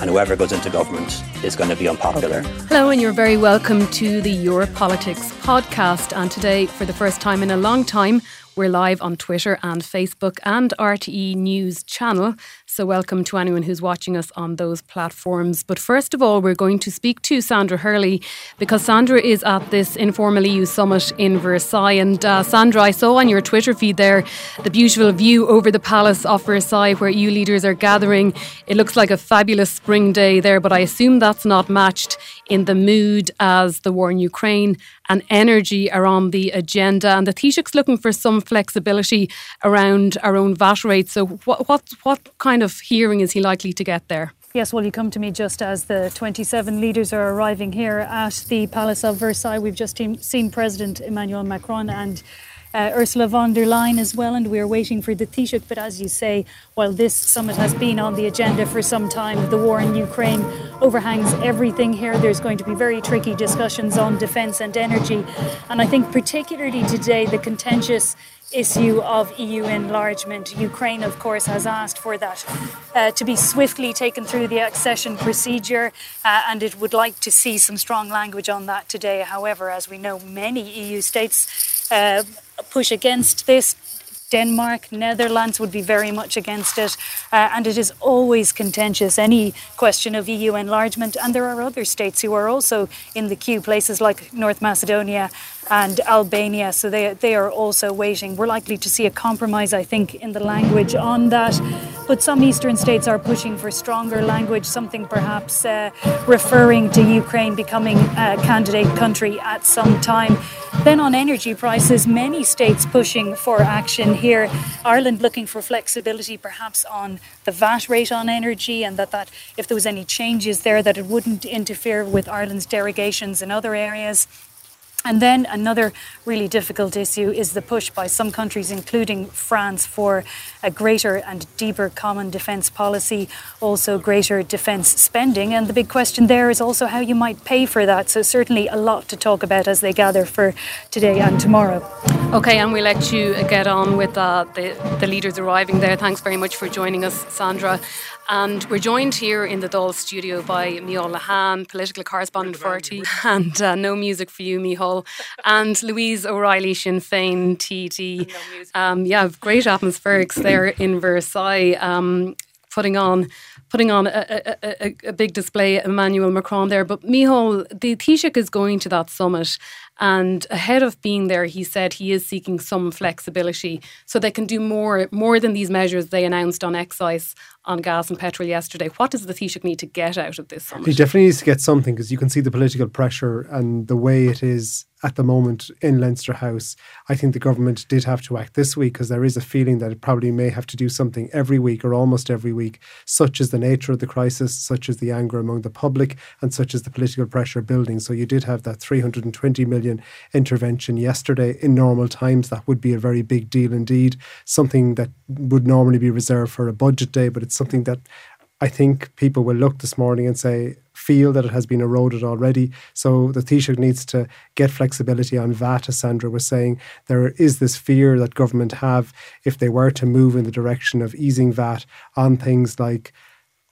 and whoever goes into government is going to be unpopular. Hello, and you're very welcome to the Your Politics podcast. And today, for the first time in a long time, we're live on Twitter and Facebook and RTE News channel. So, welcome to anyone who's watching us on those platforms. But first of all, we're going to speak to Sandra Hurley because Sandra is at this informal EU summit in Versailles. And uh, Sandra, I saw on your Twitter feed there the beautiful view over the Palace of Versailles where EU leaders are gathering. It looks like a fabulous spring day there, but I assume that's not matched in the mood as the war in Ukraine and energy are on the agenda. And the Taoiseach's looking for some flexibility around our own VAT rates. So, what, what, what kind of hearing is he likely to get there? Yes, well, you come to me just as the 27 leaders are arriving here at the Palace of Versailles. We've just seen President Emmanuel Macron and uh, Ursula von der Leyen as well, and we're waiting for the Taoiseach. But as you say, while this summit has been on the agenda for some time, the war in Ukraine overhangs everything here. There's going to be very tricky discussions on defence and energy. And I think, particularly today, the contentious issue of EU enlargement. Ukraine, of course, has asked for that uh, to be swiftly taken through the accession procedure, uh, and it would like to see some strong language on that today. However, as we know, many EU states uh, push against this. Denmark, Netherlands would be very much against it. Uh, and it is always contentious, any question of EU enlargement. And there are other states who are also in the queue, places like North Macedonia and Albania. So they, they are also waiting. We're likely to see a compromise, I think, in the language on that. But some eastern states are pushing for stronger language, something perhaps uh, referring to Ukraine becoming a candidate country at some time. Then on energy prices, many states pushing for action here. Ireland looking for flexibility perhaps on the VAT rate on energy and that, that if there was any changes there that it wouldn't interfere with Ireland's derogations in other areas. And then another really difficult issue is the push by some countries, including France, for a greater and deeper common defence policy, also greater defence spending. And the big question there is also how you might pay for that. So, certainly a lot to talk about as they gather for today and tomorrow. Okay, and we'll let you get on with uh, the, the leaders arriving there. Thanks very much for joining us, Sandra. And we're joined here in the Dáil studio by Micheál Lehane, political correspondent for RTE, and uh, no music for you, Micheál, and Louise O'Reilly, Sinn Féin TD. Um, yeah, great atmospherics there in Versailles, um, putting on putting on a, a, a, a, big display, Emmanuel Macron there. But Micheál, the Taoiseach is going to that summit and ahead of being there, he said he is seeking some flexibility so they can do more, more than these measures they announced on excise on gas and petrol yesterday. What does the Taoiseach need to get out of this summit? He definitely needs to get something because you can see the political pressure and the way it is at the moment in Leinster House. I think the government did have to act this week because there is a feeling that it probably may have to do something every week or almost every week, such as the nature of the crisis, such as the anger among the public, and such as the political pressure building. So you did have that 320 million intervention yesterday in normal times. That would be a very big deal indeed, something that would normally be reserved for a budget day, but it's something that I think people will look this morning and say, feel that it has been eroded already. So the Taoiseach needs to get flexibility on VAT, as Sandra was saying. There is this fear that government have if they were to move in the direction of easing VAT on things like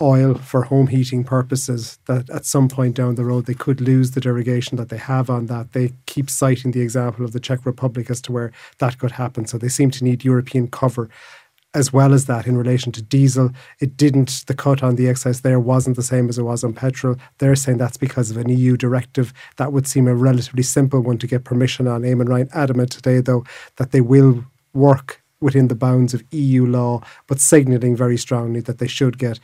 oil for home heating purposes, that at some point down the road they could lose the derogation that they have on that. They keep citing the example of the Czech Republic as to where that could happen. So they seem to need European cover as well as that in relation to diesel. It didn't, the cut on the excise there wasn't the same as it was on petrol. They're saying that's because of an EU directive. That would seem a relatively simple one to get permission on. Eamon Ryan adamant today, though, that they will work within the bounds of EU law, but signalling very strongly that they should get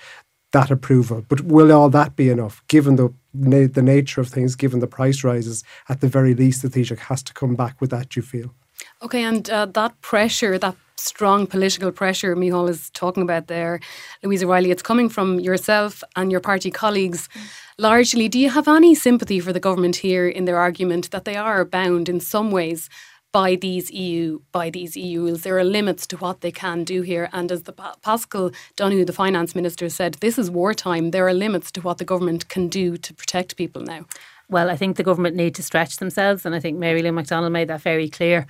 that approval. But will all that be enough, given the the nature of things, given the price rises? At the very least, the Taoiseach has to come back with that. You feel? Okay, and uh, that pressure, that strong political pressure Micheál is talking about there, Louise O'Reilly, it's coming from yourself and your party colleagues. Largely, do you have any sympathy for the government here in their argument that they are bound in some ways by these EU by these EU rules. There are limits to what they can do here, and as the Paschal Donohoe, the finance minister, said, this is wartime. There are limits to what the government can do to protect people now. Well, I think the government need to stretch themselves, and I think Mary Lou McDonald made that very clear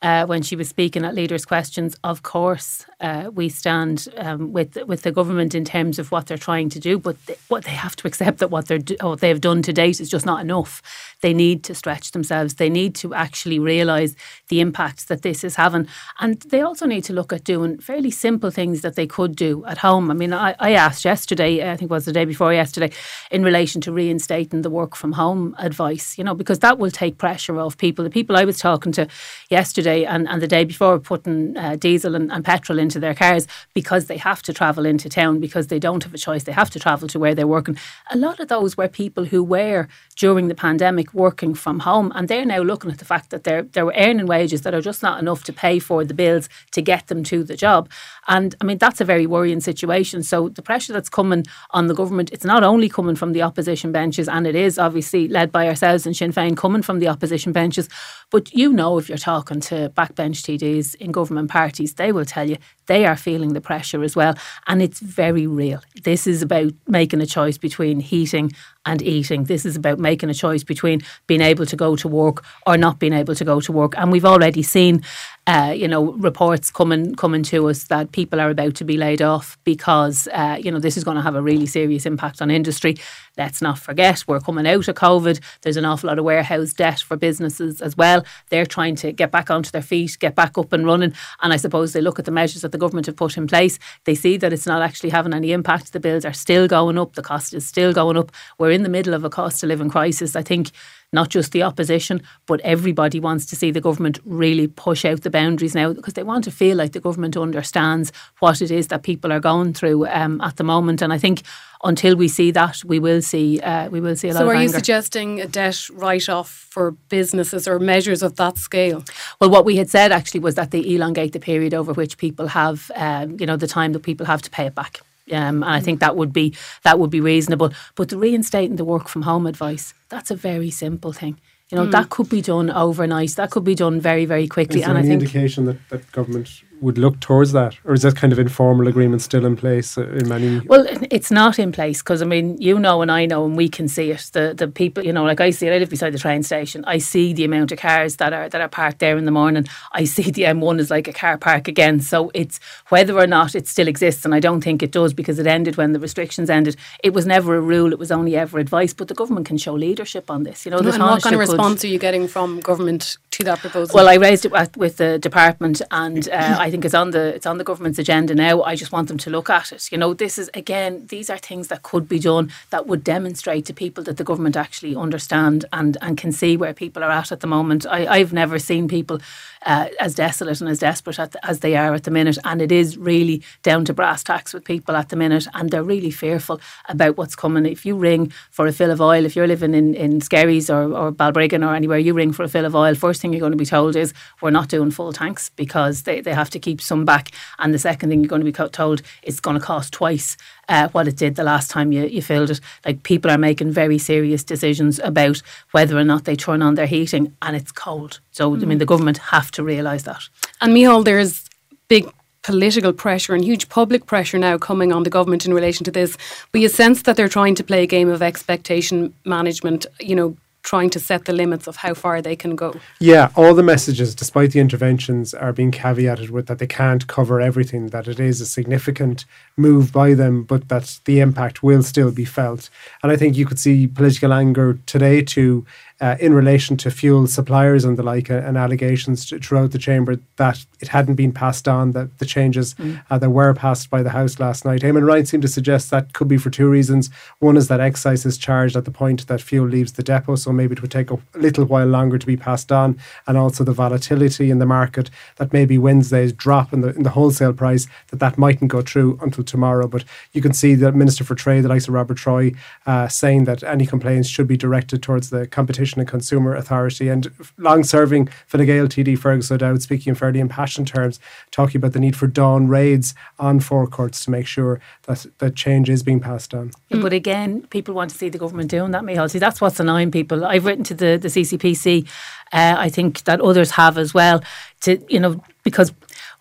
uh, when she was speaking at leaders' questions. Of course, uh, we stand um, with with the government in terms of what they're trying to do, but they, what they have to accept that what they're do, what they have done to date is just not enough. They need to stretch themselves. They need to actually realise the impacts that this is having, and they also need to look at doing fairly simple things that they could do at home. I mean, I, I asked yesterday, I think it was the day before yesterday, in relation to reinstating the work from home advice. You know, because that will take pressure off people. The people I was talking to yesterday yesterday and, and the day before putting uh, diesel and, and, petrol into their cars because they have to travel into town because they don't have a choice. They have to travel to where they're working. A lot of those were people who were during the pandemic working from home and they're now looking at the fact that they're they're earning wages that are just not enough to pay for the bills to get them to the job. And I mean that's a very worrying situation. So the pressure that's coming on the government, it's not only coming from the opposition benches and it is obviously led by ourselves and Sinn Féin coming from the opposition benches, but you know if you're talking to backbench TDs in government parties, they will tell you they are feeling the pressure as well. And it's very real. This is about making a choice between heating and eating. This is about making a choice between being able to go to work or not being able to go to work. And we've already seen, uh, you know, reports coming coming to us that people are about to be laid off because, uh, you know, this is going to have a really serious impact on industry. Let's not forget, we're coming out of COVID. There's an awful lot of warehouse debt for businesses as well. They're trying to get back onto their feet, get back up and running. And I suppose they look at the measures that the government have put in place. They see that it's not actually having any impact. The bills are still going up. The cost is still going up. We're in the middle of a cost of living crisis. I think not just the opposition, but everybody wants to see the government really push out the boundaries now because they want to feel like the government understands what it is that people are going through um, at the moment. And I think until we see that, we will see uh, we will see a lot. So, are you suggesting a debt write-off for businesses or measures of that scale? Well, what we had said actually was that they elongate the period over which people have, um, you know, the time that people have to pay it back. Um, and I think that would be that would be reasonable. But the reinstating the work from home advice, that's a very simple thing. You know, mm. that could be done overnight. That could be done very, very quickly. Is there and any I think indication that, that government would look towards that, or is that kind of informal agreement still in place uh, in many? Well, it's not in place because I mean, you know, and I know, and we can see it. The the people, you know, like I see it. I live beside the train station. I see the amount of cars that are that are parked there in the morning. I see the M1 is like a car park again. So it's whether or not it still exists, and I don't think it does because it ended when the restrictions ended. It was never a rule. It was only ever advice. But the government can show leadership on this. You know, and what kind of response are you getting from government that proposal? Well, I raised it with the department, and uh, I think it's on the it's on the government's agenda now. I just want them to look at it. You know, this is again, these are things that could be done that would demonstrate to people that the government actually understand and and can see where people are at at the moment. I, I've never seen people uh, as desolate and as desperate the, as they are at the minute. And it is really down to brass tacks with people at the minute, and they're really fearful about what's coming. If you ring for a fill of oil, if you're living in, in Skerries or, or Balbriggan or anywhere, you ring for a fill of oil, first thing you're going to be told is we're not doing full tanks because they, they have to keep some back. And the second thing you're going to be told is it's going to cost twice uh, what it did the last time you, you filled it. Like people are making very serious decisions about whether or not they turn on their heating and it's cold. So, mm. I mean, the government have to realise that. And Micheál, there's big political pressure and huge public pressure now coming on the government in relation to this. But you sense that they're trying to play a game of expectation management, you know, trying to set the limits of how far they can go. Yeah, all the messages, despite the interventions, are being caveated with that they can't cover everything, that it is a significant move by them, but that the impact will still be felt. And I think you could see political anger today too uh, in relation to fuel suppliers and the like, uh, and allegations to, throughout the chamber that it hadn't been passed on, that the changes mm. uh, that were passed by the House last night. Eamon Ryan seemed to suggest that could be for two reasons. One is that excise is charged at the point that fuel leaves the depot, so maybe it would take a little while longer to be passed on, and also the volatility in the market that maybe Wednesday's drop in the in the wholesale price that that mightn't go through until tomorrow. But you can see the Minister for Trade, the likes of Robert Troy, uh, saying that any complaints should be directed towards the competition Competition and Consumer Authority. And long serving Fine Gael TD Fergus O'Dowd speaking in fairly impassioned terms, talking about the need for dawn raids on forecourts to make sure that, that change is being passed on. But again, people want to see the government doing that, Micheál. See, that's what's annoying people. I've written to the, the CCPC, uh, I think that others have as well, to, you know, because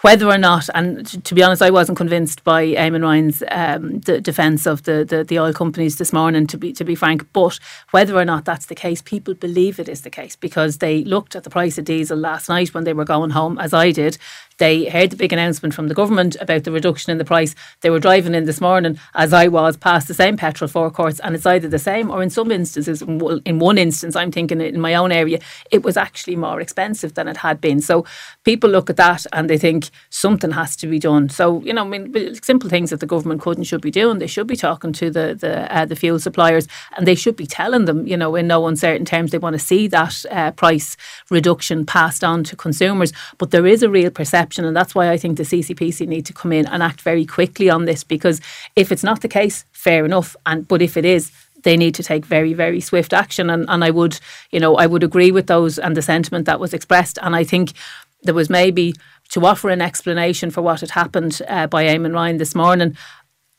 whether or not, and to be honest, I wasn't convinced by Eamon Ryan's um, defence of the, the, the, oil companies this morning, to be, to be frank. But whether or not that's the case, people believe it is the case because they looked at the price of diesel last night when they were going home, as I did, they heard the big announcement from the government about the reduction in the price. They were driving in this morning, as I was, past the same petrol forecourts, and it's either the same or in some instances, in one instance, I'm thinking in my own area, it was actually more expensive than it had been. So people look at that and they think something has to be done. So, you know, I mean, simple things that the government could and should be doing. They should be talking to the the, uh, the fuel suppliers and they should be telling them, you know, in no uncertain terms, they want to see that uh, price reduction passed on to consumers. But there is a real perception. And that's why I think the CCPC need to come in and act very quickly on this because if it's not the case, fair enough. And but if it is, they need to take very, very swift action. And, and I would, you know, I would agree with those and the sentiment that was expressed. And I think there was maybe to offer an explanation for what had happened uh, by Eamon Ryan this morning.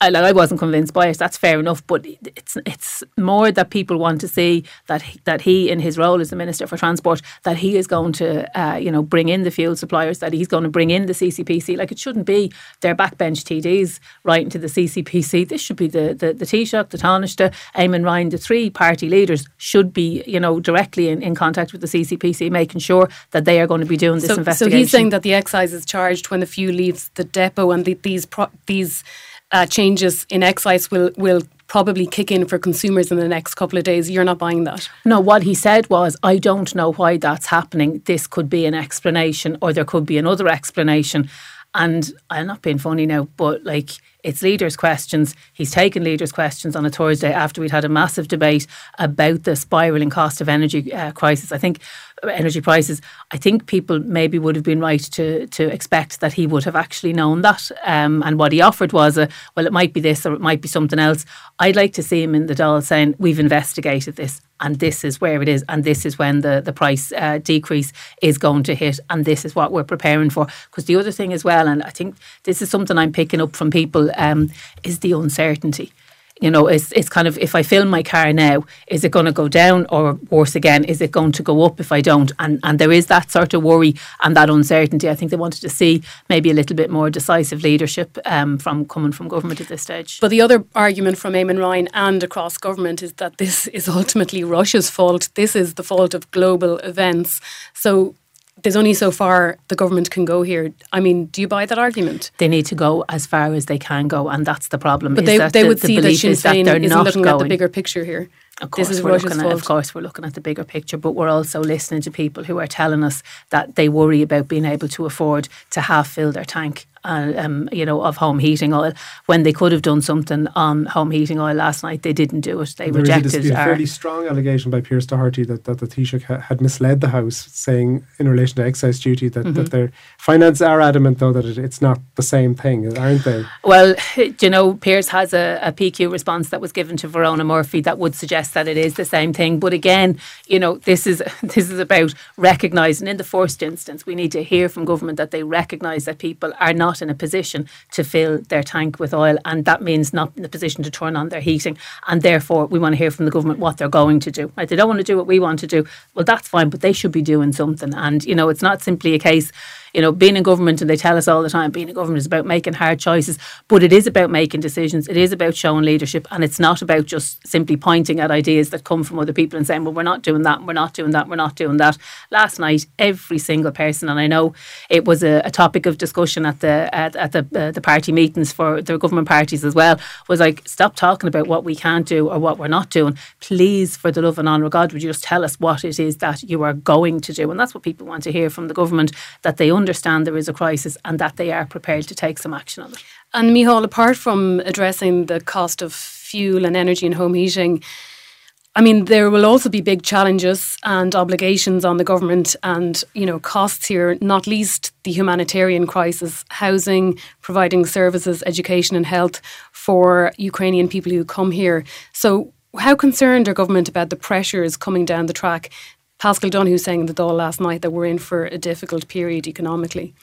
I, like, I wasn't convinced by it. That's fair enough, but it's it's more that people want to see that he, that he, in his role as the minister for transport, that he is going to uh, you know bring in the fuel suppliers, that he's going to bring in the CCPC. Like it shouldn't be their backbench TDs writing to the CCPC. This should be the the, the Taoiseach, the Taoiseach, Eamon Ryan, the three party leaders should be you know directly in, in contact with the CCPC, making sure that they are going to be doing this so, investigation. So he's saying that the excise is charged when the fuel leaves the depot, and the, these pro- these uh, changes in excise will will probably kick in for consumers in the next couple of days. You're not buying that. No, what he said was, I don't know why that's happening. This could be an explanation, or there could be another explanation. And I'm not being funny now, but like it's leaders' questions. He's taken leaders' questions on a Thursday after we'd had a massive debate about the spiralling cost of energy uh, crisis. I think energy prices, I think people maybe would have been right to to expect that he would have actually known that. Um, and what he offered was a well, it might be this or it might be something else. I'd like to see him in the Dáil saying we've investigated this and this is where it is and this is when the the price uh, decrease is going to hit and this is what we're preparing for. Because the other thing as well, and I think this is something I'm picking up from people, um, is the uncertainty you know, it's, it's kind of if I fill my car now, is it going to go down or worse again, is it going to go up if I don't? And and there is that sort of worry and that uncertainty. I think they wanted to see maybe a little bit more decisive leadership um, from coming from government at this stage. But the other argument from Eamon Ryan and across government is that this is ultimately Russia's fault. This is the fault of global events. So there's only so far the government can go here. I mean, do you buy that argument? They need to go as far as they can go, and that's the problem. But they, they the, would the see that Sinn Féin that isn't looking going. at the bigger picture here. Of course, this is we're Russia's looking fault. At, of course, we're looking at the bigger picture, but we're also listening to people who are telling us that they worry about being able to afford to half fill their tank uh, um, you know, of home heating oil when they could have done something on home heating oil last night. They didn't do it. They there rejected. Is a, a fairly strong allegation by Pearse Doherty that, that the Taoiseach ha- had misled the House, saying in relation to excise duty that, mm-hmm. that their finance are adamant though that it, it's not the same thing, aren't they? Well, you know, Pearse has a, a PQ response that was given to Verona Murphy that would suggest that it is the same thing. But again, you know, this is this is about recognising in the first instance we need to hear from government that they recognise that people are not in a position to fill their tank with oil, and that means not in a position to turn on their heating. And therefore, we want to hear from the government what they're going to do. Right? They don't want to do what we want to do. Well, that's fine, but they should be doing something. And you know, it's not simply a case you know, being in government, and they tell us all the time, being in government is about making hard choices, but it is about making decisions. It is about showing leadership, and it's not about just simply pointing at ideas that come from other people and saying, well, we're not doing that, we're not doing that, we're not doing that. Last night, every single person, and I know it was a, a topic of discussion at the at, at the uh, the party meetings for the government parties as well, was like, stop talking about what we can't do or what we're not doing. Please, for the love and honour of God, would you just tell us what it is that you are going to do? And that's what people want to hear from the government that they understand there is a crisis and that they are prepared to take some action on it. And Micheál, apart from addressing the cost of fuel and energy and home heating, I mean, there will also be big challenges and obligations on the government and, you know, costs here, not least the humanitarian crisis, housing, providing services, education and health for Ukrainian people who come here. So How concerned are government about the pressures coming down the track? Paschal Donohoe saying in the Dáil last night that we're in for a difficult period economically.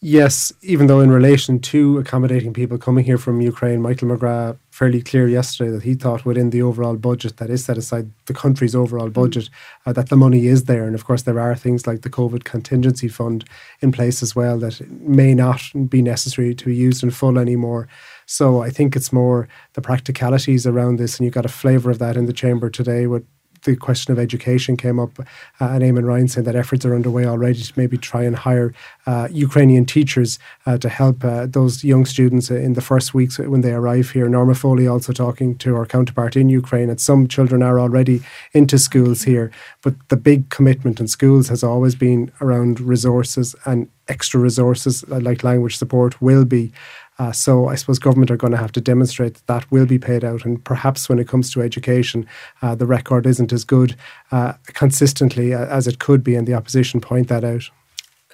Yes, even though in relation to accommodating people coming here from Ukraine, Michael McGrath fairly clear yesterday that he thought within the overall budget that is set aside, the country's overall budget, uh, that the money is there. And of course, there are things like the COVID contingency fund in place as well that may not be necessary to be used in full anymore. So I think it's more the practicalities around this, and you got a flavour of that in the chamber today with the question of education came up, uh, and Eamon Ryan saying that efforts are underway already to maybe try and hire uh, Ukrainian teachers uh, to help uh, those young students in the first weeks when they arrive here. Norma Foley also talking to our counterpart in Ukraine, and some children are already into schools here. But the big commitment in schools has always been around resources and extra resources like language support will be. Uh, so I suppose government are going to have to demonstrate that that will be paid out, and perhaps when it comes to education, uh, the record isn't as good uh, consistently uh, as it could be, and the opposition point that out.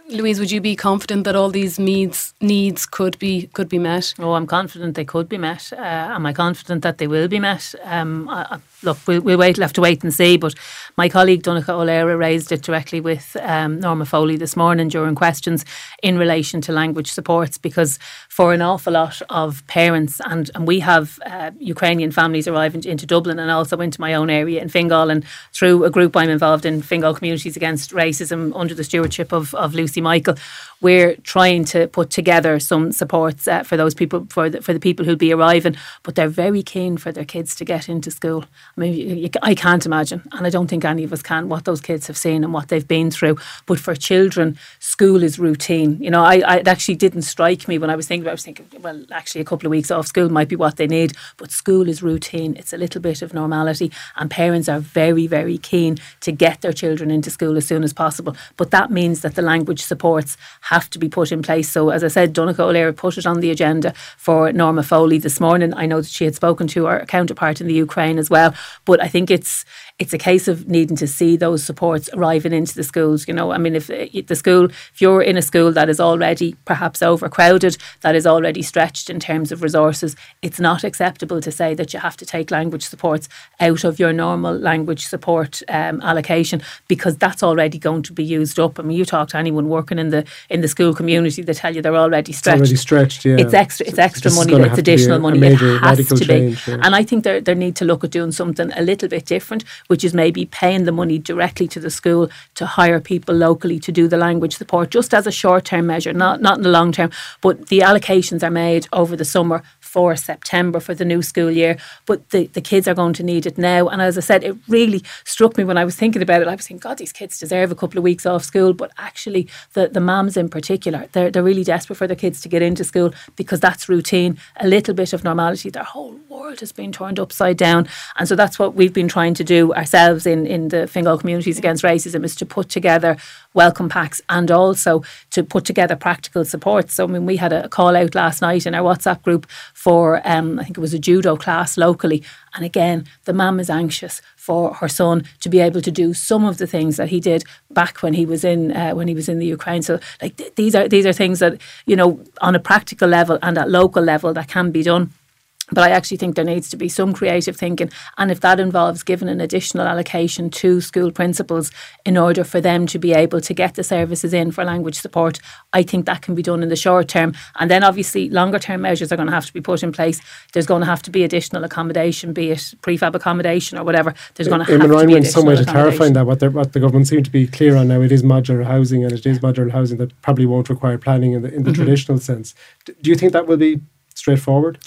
Louise, would you be confident that all these needs needs could be could be met? Oh, I'm confident they could be met. Uh, am I confident that they will be met? Um, I, look, we'll, we'll wait. We'll have to wait and see. But my colleague Donnchadh Ó Laoghaire raised it directly with um, Norma Foley this morning during questions in relation to language supports because for an awful lot of parents and, and we have uh, Ukrainian families arriving into Dublin and also into my own area in Fingal and through a group I'm involved in, Fingal Communities Against Racism, under the stewardship of, of Lucy Michael we're trying to put together some supports uh, for those people, for the, for the people who'll be arriving, but they're very keen for their kids to get into school. I mean, I can't imagine, and I don't think any of us can, what those kids have seen and what they've been through. But for children, school is routine. You know, I, I it actually didn't strike me when I was thinking. I was thinking, well, actually, a couple of weeks off school might be what they need, but school is routine. It's a little bit of normality, and parents are very, very keen to get their children into school as soon as possible. But that means that the language supports have to be put in place. So, as I said, Donnchadh Ó Laoghaire put it on the agenda for Norma Foley this morning. I know that she had spoken to her counterpart in the Ukraine as well, but I think it's it's a case of needing to see those supports arriving into the schools. You know, I mean, if uh, the school, if you're in a school that is already perhaps overcrowded, that is already stretched in terms of resources, it's not acceptable to say that you have to take language supports out of your normal language support um, allocation because that's already going to be used up. I mean, you talk to anyone working in the in the school community, they tell you they're already stretched. It's already stretched, yeah. It's extra. It's extra money. It's additional money. it has to change, be. Yeah. And I think they they need to look at doing something a little bit different which is maybe paying the money directly to the school to hire people locally to do the language support, just as a short term measure, not, not in the long term. But the allocations are made over the summer for September for the new school year. But the, the kids are going to need it now. And as I said, it really struck me when I was thinking about it. I was thinking, God, these kids deserve a couple of weeks off school. But actually, the, the mums in particular, they're, they're really desperate for their kids to get into school because that's routine, a little bit of normality. Their whole world has been turned upside down. And so that's what we've been trying to do ourselves in, in the Fingal Communities Against Racism is to put together welcome packs and also to put together practical support. So, I mean, we had a call out last night in our WhatsApp group for, um, I think it was a judo class locally. And again, the mum is anxious for her son to be able to do some of the things that he did back when he was in uh, when he was in the Ukraine. So, like th- these are these are things that you know on a practical level and at local level that can be done. But I actually think there needs to be some creative thinking. And if that involves giving an additional allocation to school principals in order for them to be able to get the services in for language support, I think that can be done in the short term. And then obviously, longer term measures are going to have to be put in place. There's going to have to be additional accommodation, be it prefab accommodation or whatever. There's going to have to be some way to clarify that what, what the government seem to be clear on now. It is modular housing, and it is modular housing that probably won't require planning in the, in the mm-hmm. traditional sense. Do you think that will be straightforward?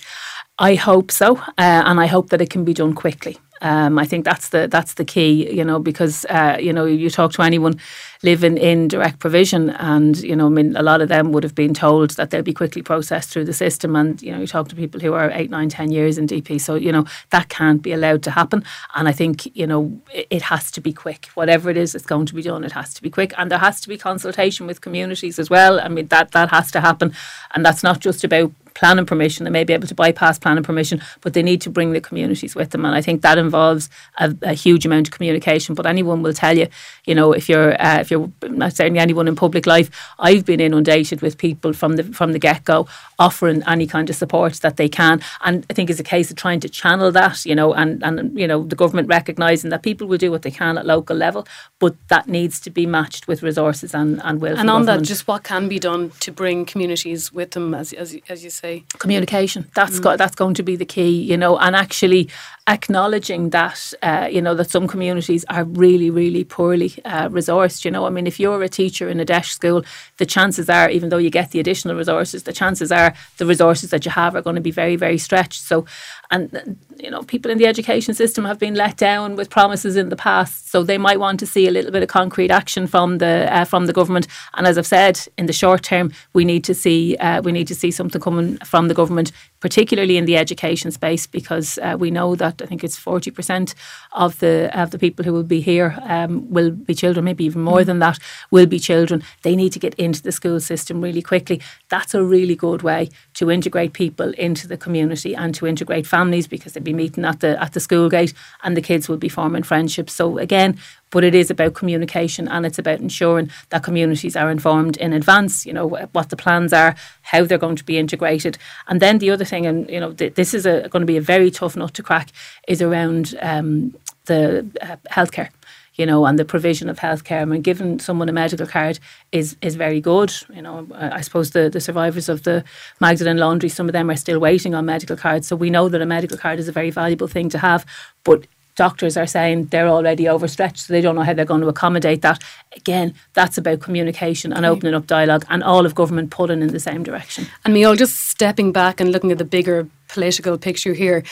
I hope so, uh, and I hope that it can be done quickly. Um, I think that's the that's the key, you know, because uh, you know you talk to anyone living in direct provision, and you know, I mean, a lot of them would have been told that they'll be quickly processed through the system, and you know, you talk to people who are eight, nine, ten years in DP, so you know that can't be allowed to happen, and I think you know it, it has to be quick. Whatever it is that's going to be done, it has to be quick, and there has to be consultation with communities as well. I mean, that that has to happen, and that's not just about planning permission. They may be able to bypass planning permission, but they need to bring the communities with them. And I think that involves a, a huge amount of communication. But anyone will tell you, you know, if you're uh, if you're not certainly anyone in public life, I've been inundated with people from the from the get go offering any kind of support that they can. And I think it's a case of trying to channel that, you know, and and you know the government recognising that people will do what they can at local level, but that needs to be matched with resources and and will. And on government. that, just what can be done to bring communities with them, as as, as you communication. That's mm. got that's going to be the key, you know, and actually acknowledging that uh, you know that some communities are really really poorly uh, resourced you know i mean if you're a teacher in a DEIS school the chances are even though you get the additional resources the chances are the resources that you have are going to be very very stretched so and you know people in the education system have been let down with promises in the past so they might want to see a little bit of concrete action from the uh, from the government and as i've said in the short term we need to see uh, we need to see something coming from the government particularly in the education space because uh, we know that I think it's 40% of the of the people who will be here um, will be children maybe even more mm. than that will be children they need to get into the school system really quickly that's a really good way to integrate people into the community and to integrate families because they'd be meeting at the at the school gate and the kids will be forming friendships. So again, but it is about communication and it's about ensuring that communities are informed in advance, you know, what the plans are, how they're going to be integrated. And then the other thing, and, you know, th- this is a, going to be a very tough nut to crack, is around um, the uh, healthcare you know, and the provision of healthcare. I mean, giving someone a medical card is is very good. You know, I suppose the, the survivors of the Magdalen laundry, some of them are still waiting on medical cards. So we know that a medical card is a very valuable thing to have. But doctors are saying they're already overstretched, so they don't know how they're going to accommodate that. Again, that's about communication and opening up dialogue and all of government pulling in the same direction. And Micheál just stepping back and looking at the bigger political picture here.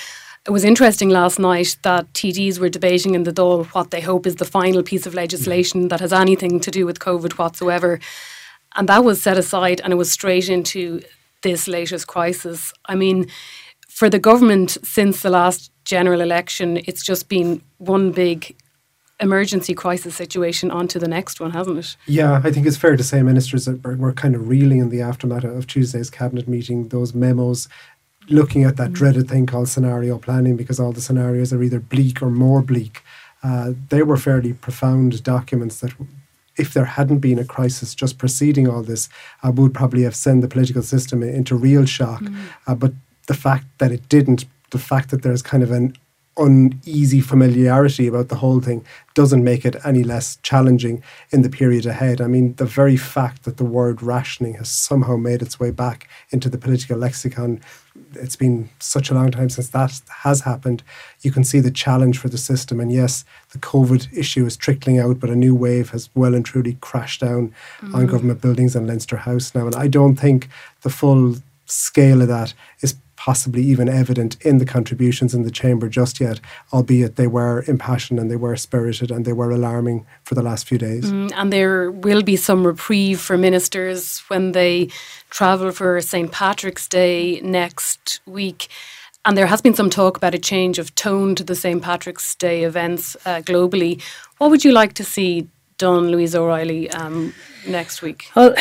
It was interesting last night that TDs were debating in the Dáil what they hope is the final piece of legislation that has anything to do with COVID whatsoever. And that was set aside and it was straight into this latest crisis. I mean, for the government since the last general election, it's just been one big emergency crisis situation onto the next one, hasn't it? Yeah, I think it's fair to say ministers were kind of reeling in the aftermath of Tuesday's cabinet meeting. Those memos looking at that mm. dreaded thing called scenario planning because all the scenarios are either bleak or more bleak. Uh, they were fairly profound documents that, if there hadn't been a crisis just preceding all this, uh, would probably have sent the political system into real shock. Mm. Uh, but the fact that it didn't, the fact that there's kind of an uneasy familiarity about the whole thing doesn't make it any less challenging in the period ahead. I mean, the very fact that the word rationing has somehow made its way back into the political lexicon, it's been such a long time since that has happened. You can see the challenge for the system. And yes, the COVID issue is trickling out, but a new wave has well and truly crashed down mm-hmm. on government buildings and Leinster House now. And I don't think the full scale of that is possibly even evident in the contributions in the chamber just yet, albeit they were impassioned and they were spirited and they were alarming for the last few days. Mm, and there will be some reprieve for ministers when they travel for St. Patrick's Day next week. And there has been some talk about a change of tone to the St. Patrick's Day events uh, globally. What would you like to see done, Louise O'Reilly, um, next week? Well,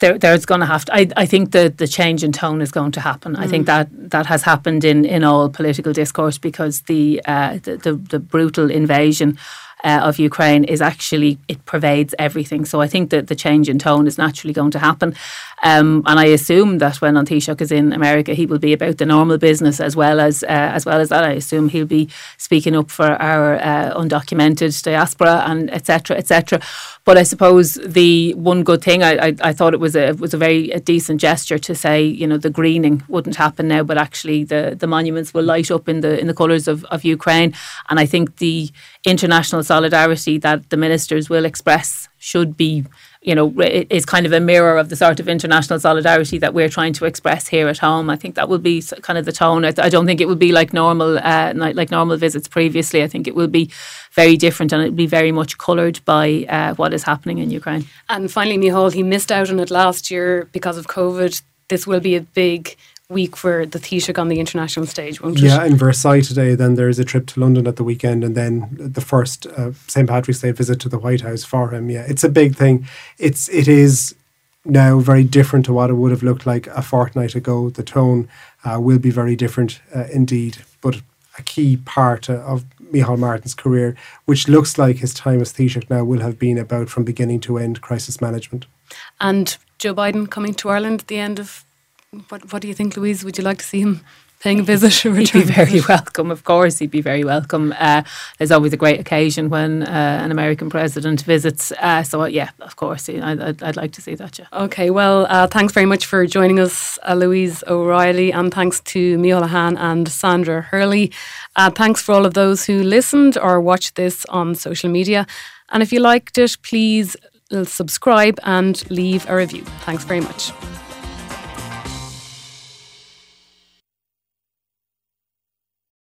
there, there's going to have to. I, I think the the change in tone is going to happen. Mm. I think mm. that that has happened in, in all political discourse because the, uh, the, the the brutal invasion uh, of Ukraine is actually it pervades everything. So I think that the change in tone is naturally going to happen, um, and I assume that when An Taoiseach is in America, he will be about the normal business as well as uh, as well as that. I assume he'll be speaking up for our uh, undocumented diaspora and etc. etc. But I suppose the one good thing I, I, I, thought it was a was a very a decent gesture to say you know the greening wouldn't happen now, but actually the the monuments will light up in the in the colours of, of Ukraine, and I think the international solidarity that the ministers will express should be you know, is kind of a mirror of the sort of international solidarity that we're trying to express here at home. I think that will be kind of the tone. I, don't think it will be like normal, uh, like normal visits previously. I think it will be very different and it will be very much coloured by uh, what is happening in Ukraine. And finally, Micheál, he missed out on it last year because of COVID. This will be a big week for the Taoiseach on the international stage, won't it? Yeah, in Versailles today. Then there's a trip to London at the weekend, and then the first uh, St Patrick's Day visit to the White House for him. Yeah, it's a big thing. It's it is now very different to what it would have looked like a fortnight ago. The tone uh, will be very different uh, indeed. But a key part uh, of Micheál Martin's career, which looks like his time as Taoiseach now will have been about from beginning to end crisis management. And Joe Biden coming to Ireland at the end of what? What do you think, Louise? Would you like to see him paying a visit? he'd be very welcome, of course. He'd be very welcome. Uh, there's always a great occasion when uh, an American president visits. Uh, so, yeah, of course, I'd, I'd, I'd, like to see that. Yeah. Okay, well, uh, thanks very much for joining us, uh, Louise O'Reilly, and thanks to Micheál Lehane and Sandra Hurley. Uh, thanks for all of those who listened or watched this on social media. And if you liked it, please subscribe and leave a review. Thanks very much.